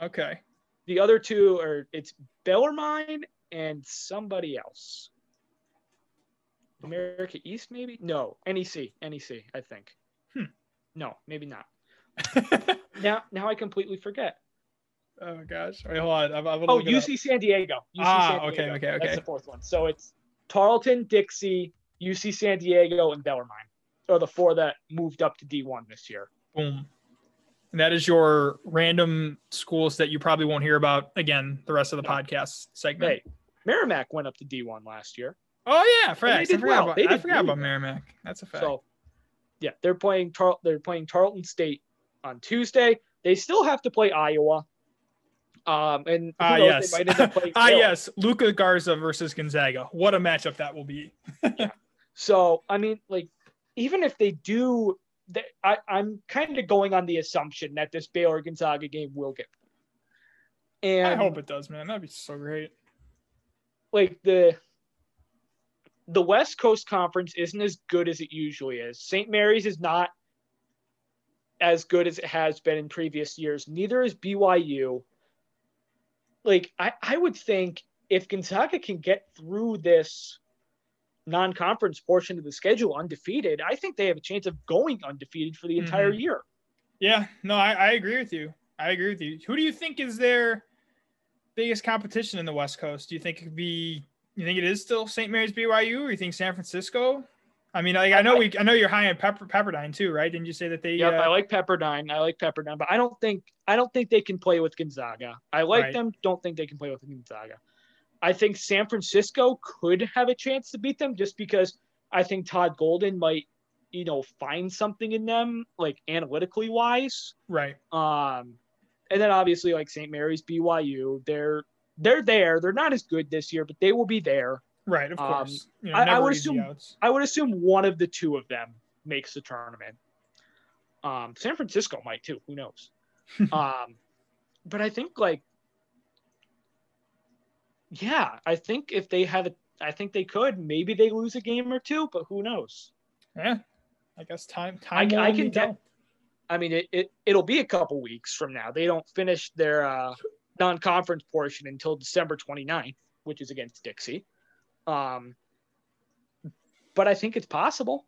okay. The other two are it's Bellarmine and somebody else. America East, maybe? No, NEC, NEC, I think. Hmm. No, maybe not. Now, now I completely forget. oh gosh. Wait, hold on. I'm, I'm Oh, look it up. UC San Diego. UC Ah, San okay, Diego. okay, okay. That's the fourth one. So it's Tarleton, Dixie, UC San Diego, and Bellarmine are the four that moved up to D1 this year. Boom. And that is your random schools that you probably won't hear about again the rest of the No. podcast segment. Hey, Merrimack went up to D1 last year. Oh yeah, facts. I forgot well. about, I forgot really about. Merrimack. That's a fact. So, yeah, they're playing Tar- they're playing Tarleton State on Tuesday. They still have to play Iowa. Um, and Ah knows, yes. they might end up playing ah Baylor. yes. Luka Garza versus Gonzaga. What a matchup that will be. So, I mean, like, even if they do, they, I, I'm kind of going on the assumption that this Baylor Gonzaga game will get. And I hope it does, man. That'd be so great. like the the West Coast Conference isn't as good as it usually is. St. Mary's is not as good as it has been in previous years. Neither is BYU. Like I, I would think if Gonzaga can get through this non-conference portion of the schedule undefeated, I think they have a chance of going undefeated for the entire year. Yeah, no, I, I agree with you. I agree with you. Who do you think is their biggest competition in the West Coast? Do you think it could be? You think it is still St. Mary's BYU, or you think San Francisco? I mean, like, I know we, I know you're high on Pepper, Pepperdine too, right? Didn't you say that they? Yep, uh, I like Pepperdine. I like Pepperdine, but I don't think I don't think they can play with Gonzaga. I like Right. them. Don't think they can play with Gonzaga. I think San Francisco could have a chance to beat them just because I think Todd Golden might, you know, find something in them like analytically wise. right. Um, and then obviously like St. Mary's, BYU, they're they're there. They're not as good this year, but they will be there. Right, of Um, course. You know, I- I would assume- outs. I would assume one of the two of them makes the tournament. Um, San Francisco might too. Who knows? um, but I think like, yeah, I think if they have a, I think they could. Maybe they lose a game or two, but who knows? Yeah, I guess time I, time. will I can tell. I mean, it, it it'll be a couple weeks from now. They don't finish their uh, non-conference portion until December 29th, which is against Dixie. Um, but I think it's possible.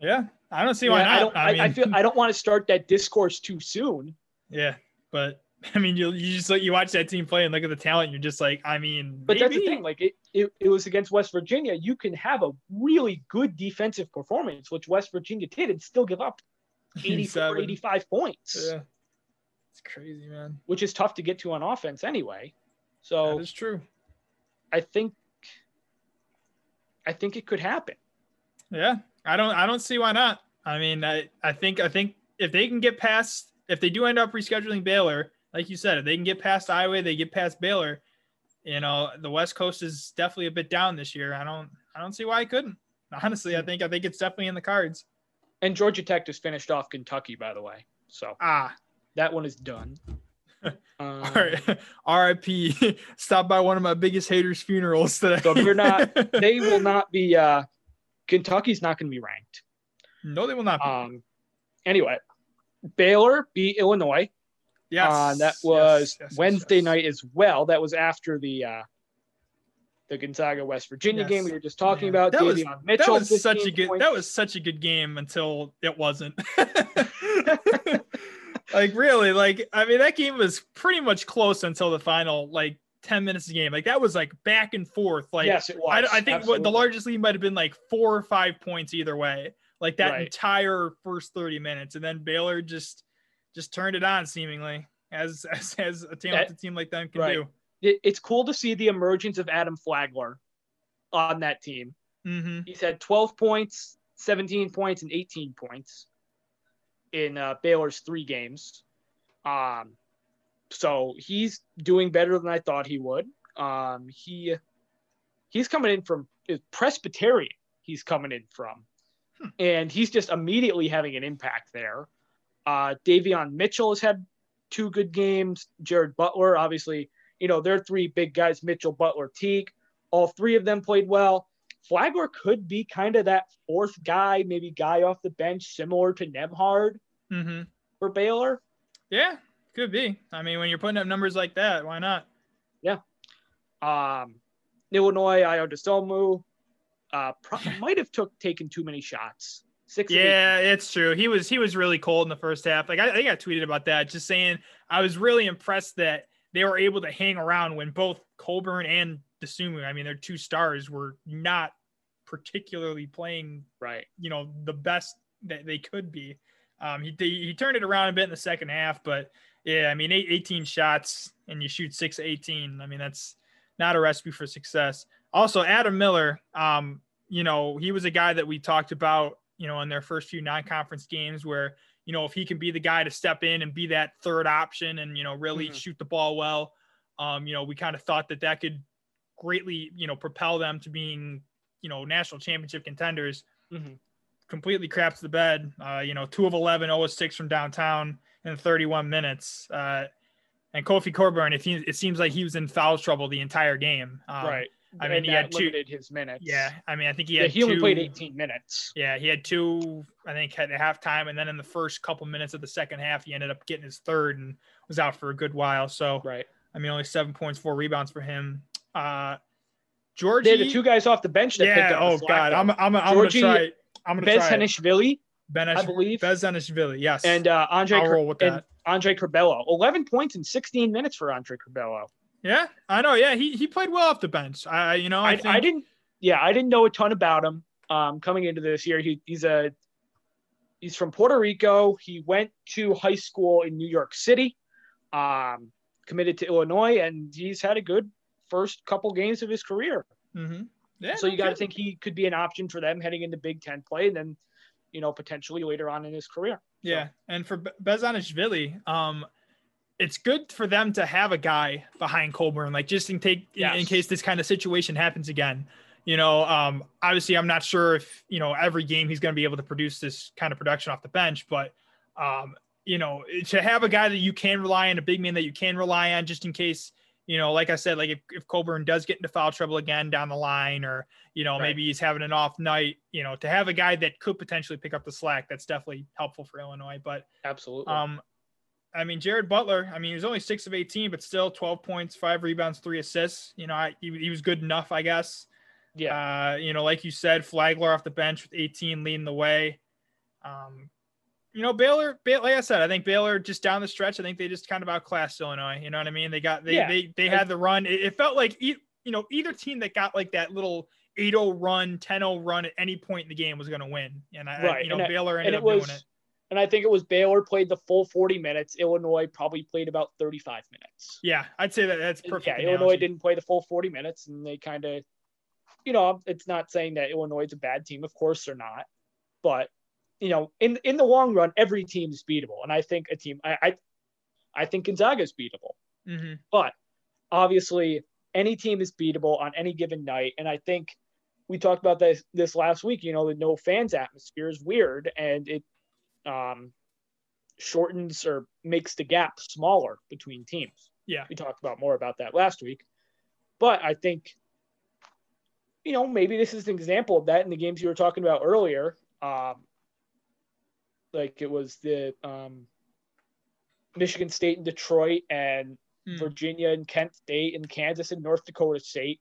Yeah, I don't see why Yeah, not. I don't. I, mean, I feel I don't want to start that discourse too soon. yeah, but I mean, you you just like you watch that team play and look at the talent. You're just like, I mean, But that's the thing. Like it, it, it was against West Virginia. You can have a really good defensive performance, which West Virginia did, and still give up 84, 85 points, Yeah, it's crazy, man. which is tough to get to on offense anyway. So is true. I think, I think it could happen. Yeah, I don't I don't see why not. I mean, I I think I think if they can get past if they do end up rescheduling Baylor, like you said, if they can get past Iowa, they get past Baylor. You know, the West Coast is definitely a bit down this year. I don't I don't see why I couldn't. Honestly, I think I think it's definitely in the cards. And Georgia Tech just finished off Kentucky, by the way. So Ah, that one is done. Um, all right. R.I.P. Stop by one of my biggest haters' funerals today. So they're not- they will not be. Uh, Kentucky's not going to be ranked. no, they will not. Be. Um, anyway, Baylor beat Illinois. Yes. Uh, that was yes, yes, Wednesday yes. night as well. That was after the uh, the Gonzaga West Virginia game we were just talking about. that was- Mitchell. that was such a good points. that was such a good game until it wasn't like really like i mean that game was pretty much close until the final like 10 minutes of the game like that was like back and forth like yes, it was. I, I think what the largest lead might have been like four or five points either way like that Right. entire first 30 minutes and then baylor just just turned it on seemingly as as, as a talented team like them can right. do It- it's cool to see the emergence of Adam Flagler on that team. hmm He's had 12 points, 17 points, and 18 points in uh, Baylor's three games. Um, so he's doing better than I thought he would. Um, he he's coming in from Presbyterian. He's coming in from, Hmm. and he's just immediately having an impact there. Uh, Davion Mitchell has had two good games. Jared Butler, obviously, you know they're three big guys: Mitchell, Butler, Teague. All three of them played well. Flagler could be kind of that fourth guy, maybe guy off the bench, similar to Nembhard hmm for Baylor. yeah could be i mean when you're putting up numbers like that why not Yeah. Um, Illinois, Ayo Dosunmu, uh, pro- might have took taken too many shots. Six. of eight. Yeah, it's true. He was he was really cold in the first half. Like I, I think I tweeted about that, just saying I was really impressed that they were able to hang around when both Cockburn and Dosunmu, I mean, their two stars were not particularly playing, Right. you know, the best that they could be. Um, he he turned it around a bit in the second half, but yeah, I mean, eight, 18 shots and you shoot six, 18. I mean, that's not a recipe for success. Also, Adam Miller, um, you know, he was a guy that we talked about, you know, in their first few non-conference games where, you know, if he can be the guy to step in and be that third option and, you know, really Mhm. shoot the ball well, um, you know, we kind of thought that that could greatly, you know, propel them to being, you know, national championship contenders. Mhm. Completely craps the bed. Uh, you know, two of 11, 0 of 6 from downtown in 31 minutes. Uh, and Kofi Cockburn, if he, it seems like he was in foul trouble the entire game. Um, right. I mean, he had two- limited his minutes. Yeah, I mean, I think he Yeah, had he only two, played 18 minutes. Yeah, he had two. I think at halftime, and then in the first couple minutes of the second half, he ended up getting his third and was out for a good while. So Right. I mean, only seven points, four rebounds for him. Uh, They Georgie, had the two guys off the bench that picked up Oh God. I'm I'm I'm Georgie gonna try. I'm gonna Bez try. Henishvili, Benesh, I believe. Bezhanishvili, yes. and uh, Andre I'll roll with and that. Andre Curbelo. 11 points in 16 minutes for Andre Curbelo. Yeah, I know. Yeah, he he played well off the bench. I you know I, I, think I didn't. Yeah, I didn't know a ton about him um, coming into this year. He, he's a he's from Puerto Rico. He went to high school in New York City, um, committed to Illinois, and he's had a good first couple games of his career. Mhm. Yeah, so you got to think he could be an option for them heading into Big Ten play, and then you know potentially later on in his career. So, Yeah, and for Be- Bezhanishvili, um, it's good for them to have a guy behind Cockburn, like just in take in, in case this kind of situation happens again. You know, um, obviously, I'm not sure if you know every game he's going to be able to produce this kind of production off the bench, but um, you know, to have a guy that you can rely on, a big man that you can rely on, just in case. You know, like I said, like if, if Cockburn does get into foul trouble again down the line, or you know, Right. maybe he's having an off night, you know, to have a guy that could potentially pick up the slack, that's definitely helpful for Illinois. But absolutely. um, I mean, Jared Butler, I mean, he was only six of 18, but still 12 points, five rebounds, three assists. You know, I, he, he was good enough, I guess. yeah, Uh, you know, like you said, Flagler off the bench with 18 leading the way. Um, you know, Baylor, Ba- like I said, I think Baylor just down the stretch, I think they just kind of outclassed Illinois. You know what I mean? They got, they, Yeah. they, they had the run. It, it felt like, e- you know, either team that got like that little 8-0 run, 10-0 run at any point in the game was going to win. And I, I- Right, you know, and Baylor and ended up was, doing it. And I think it was Baylor played the full 40 minutes. Illinois probably played about 35 minutes. Yeah, I'd say that that's perfect. Yeah, Illinois didn't play the full 40 minutes, and they kind of, you know, it's not saying that Illinois is a bad team. Of course, they're not. But you know, in in the long run, every team is beatable, and I think a team, I I, I think Gonzaga is beatable. Mhm. But obviously, any team is beatable on any given night, and I think we talked about this this last week. You know, the no fans atmosphere is weird, and it um, shortens or makes the gap smaller between teams. Yeah. We talked about more about that last week. But I think, you know, maybe this is an example of that in the games you were talking about earlier. Um, like it was the um, Michigan State and Detroit and Hmm. Virginia and Kent State and Kansas and North Dakota State.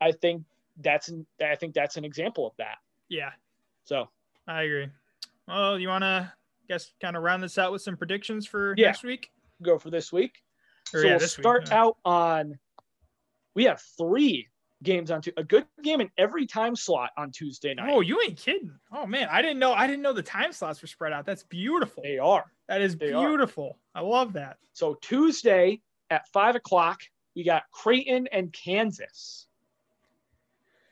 I think that's an, I think that's an example of that. Yeah, So I agree. Well, you want to guess kind of round this out with some predictions for Yeah. next week? go for this week. Or, so yeah, we'll week, start yeah. out on. We have three games on two. A good game in every time slot on Tuesday night. Oh, you ain't kidding. Oh man, I didn't know. I didn't know the time slots were spread out. That's beautiful. They are. That is they are. beautiful. I love that. So Tuesday at five o'clock, we got Creighton and Kansas.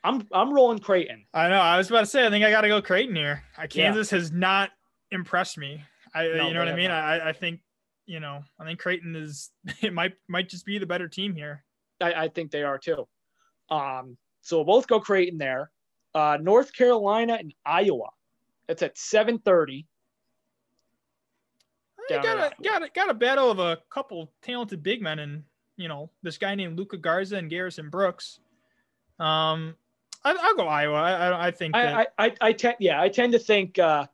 I'm I'm rolling Creighton. I know. I was about to say. I think I got to go Creighton here. Uh, Kansas has not impressed me. I, No, you know what I mean. I, I think, you know, I think Creighton is. It might might just be the better team here. I, I think they are too. Um, so we'll both go Creighton there. Uh, North Carolina and Iowa. It's at seven thirty. I got a got a got a battle of a couple talented big men, and you know this guy named Luka Garza and Garrison Brooks. Um, I, I'll go Iowa. I I, I think that. I, I, I, I tend, yeah, I tend to think uh,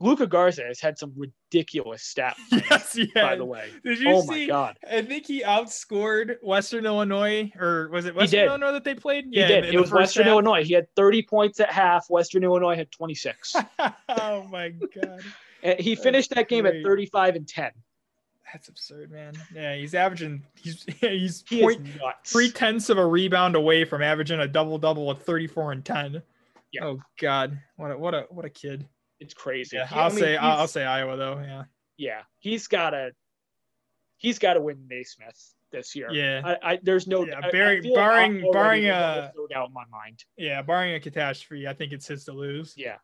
Luka Garza has had some ridiculous stats. yes, yeah. by the way. Did you Oh see? my god, I think he outscored Western Illinois, or was it Western. Illinois that they played? he did. it was Western half. Illinois. He had 30 points at half. Western Illinois had 26. oh my god, he That's finished that game great. at 35 and 10. that's absurd, man. Yeah, he's averaging. He's he's He point nuts. three tenths of a rebound away from averaging a double double with 34 and 10. Yeah. Oh God, what a what a what a kid. It's crazy. Yeah, I'll I mean, say I'll, say Iowa though. Yeah. yeah, he's got to he's got to win Naismith this year. Yeah. I, I there's no Yeah, I- I barring- like barring- barring, uh, no doubt in my mind. Yeah, barring a catastrophe, I think it's his to lose. Yeah,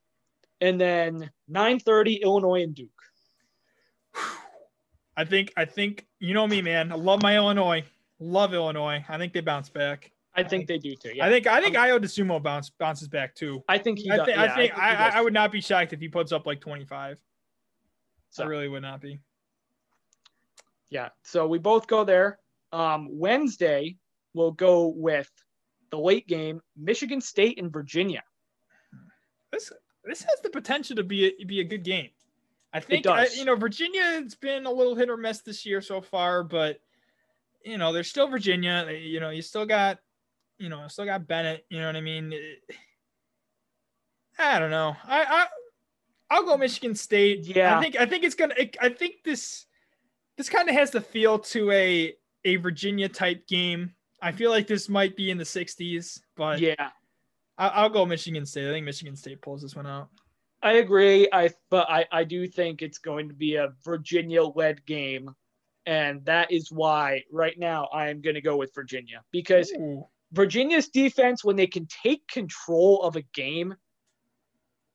and then 9:30 Illinois and Duke. I think I think you know me, man. I love my Illinois. Love Illinois. I think they bounce back. I think they do too. Yeah, I think I think Ayo Dosunmu bounce bounces back too. I think he. I does- think yeah, I think I, I. I would not be shocked if he puts up like 25. So- I really would not be. Yeah. So we both go there. Um, Wednesday, we'll go with the late game, Michigan State and Virginia. This this has the potential to be a, be a good game. I think I, you know Virginia's been a little hit or miss this year so far, but you know they're still Virginia. You know you still got you know I still got Bennett. You know what I mean? I don't know. I I I'll go Michigan State. Yeah. I think I think it's gonna. I think this this kind of has the feel to a a Virginia type game. I feel like this might be in the 60s, but Yeah, I, I'll go Michigan State. I think Michigan State pulls this one out. I agree. I but I I do think it's going to be a Virginia-led game, and that is why right now I am going to go with Virginia because Ooh. Virginia's defense, when they can take control of a game,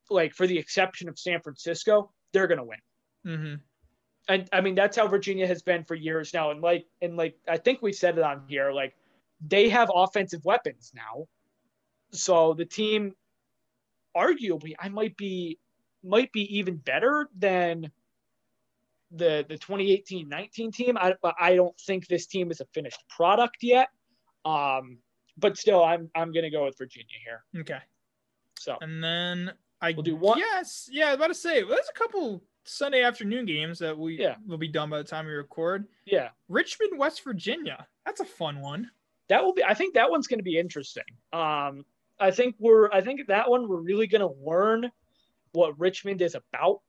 like for the exception of San Francisco, they're going to win. hmm and I mean that's how Virginia has been for years now. And like and like I think we said it on here, like they have offensive weapons now. So the team arguably I might be might be even better than the the 2018-19 team. I but I don't think this team is a finished product yet. Um but still I'm I'm gonna go with Virginia here. Okay. So And then I We'll do one- Yes. Yeah, I was about to say well, there's a couple Sunday afternoon games that we Yeah. will be done by the time we record. yeah, Richmond, West Virginia. That's a fun one. that will be i think that one's going to be interesting um i think we're i think that one we're really going to learn what richmond is about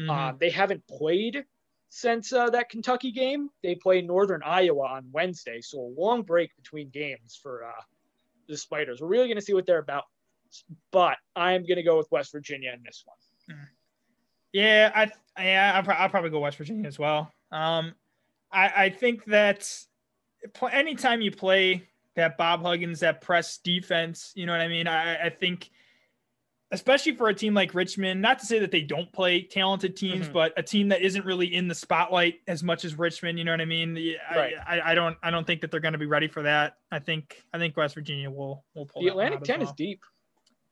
Mhm. uh, they haven't played since uh, that kentucky game they play northern iowa on wednesday. So a long break between games for uh, the spiders. We're really going to see what they're about. But i'm going to go with west virginia in this one. Yeah, I yeah, I'll, pro- I'll probably go West Virginia as well. Um, I I think that anytime you play that Bob Huggins, that press defense, you know what I mean. I I think, especially for a team like Richmond, not to say that they don't play talented teams, Mhm. but a team that isn't really in the spotlight as much as Richmond, you know what I mean. I, Right. I, I don't I don't think that they're going to be ready for that. I think I think West Virginia will will pull the atlantic out as 10 is deep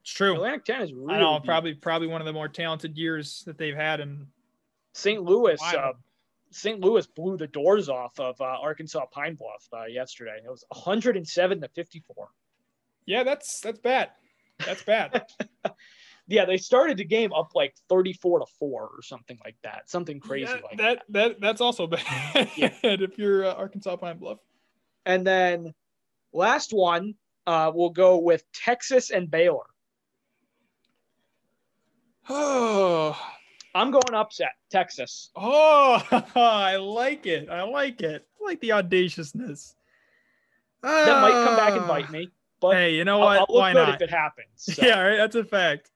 It's true. Atlantic 10 is really I know, deep. probably probably one of the more talented years that they've had. And St. Louis. Uh, St. Louis blew the doors off of uh, Arkansas Pine Bluff uh, yesterday. It was 107 to 54. yeah, that's that's bad. That's bad. Yeah, they started the game up like 34 to four or something like that. Something crazy Yeah, like that. That that's also bad. Yeah. if you're uh, Arkansas Pine Bluff. And then last one, uh, we'll go with Texas and Baylor. Oh, I'm going upset, Texas. oh, I like it. I like it. I like the audaciousness. That might come back and Ah. bite me, but Hey, you know I'll, what? I'll look Why not? if it happens. So, Yeah, right. That's a fact.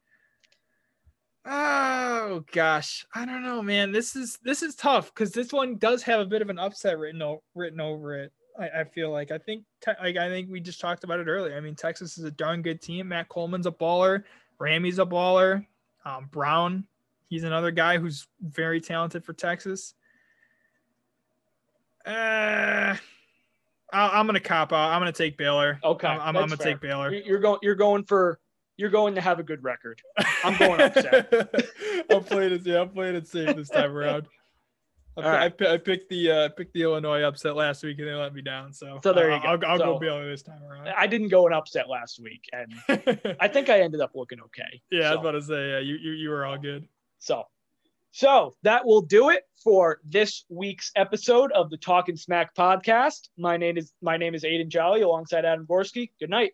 Oh gosh, I don't know, man. This is this is tough because this one does have a bit of an upset written o- written over it. I, I feel like I think te- like I think we just talked about it earlier. I mean, Texas is a darn good team. Matt Coleman's a baller. Ramey's a baller. Um, Brown, he's another guy who's very talented for Texas. Uh, I, I'm gonna cop out. I'm gonna take Baylor. Okay, I'm, I'm, gonna fair. take Baylor. You're going. You're going for. You're going to have a good record. I'm going upset. I'm playing it. Yeah, I'm playing it safe this time around. I, right. I, I picked the uh, picked the Illinois upset last week and they let me down. So, So there you go. I'll, I'll So- go Baylor this time around. I didn't go an upset last week, and I think I ended up looking okay. yeah, I was about to say, yeah, you, you you were all good. So, so that will do it for this week's episode of the Talking Smack podcast. My name is my name is Aiden Jolly alongside Adam Gorski. Good night.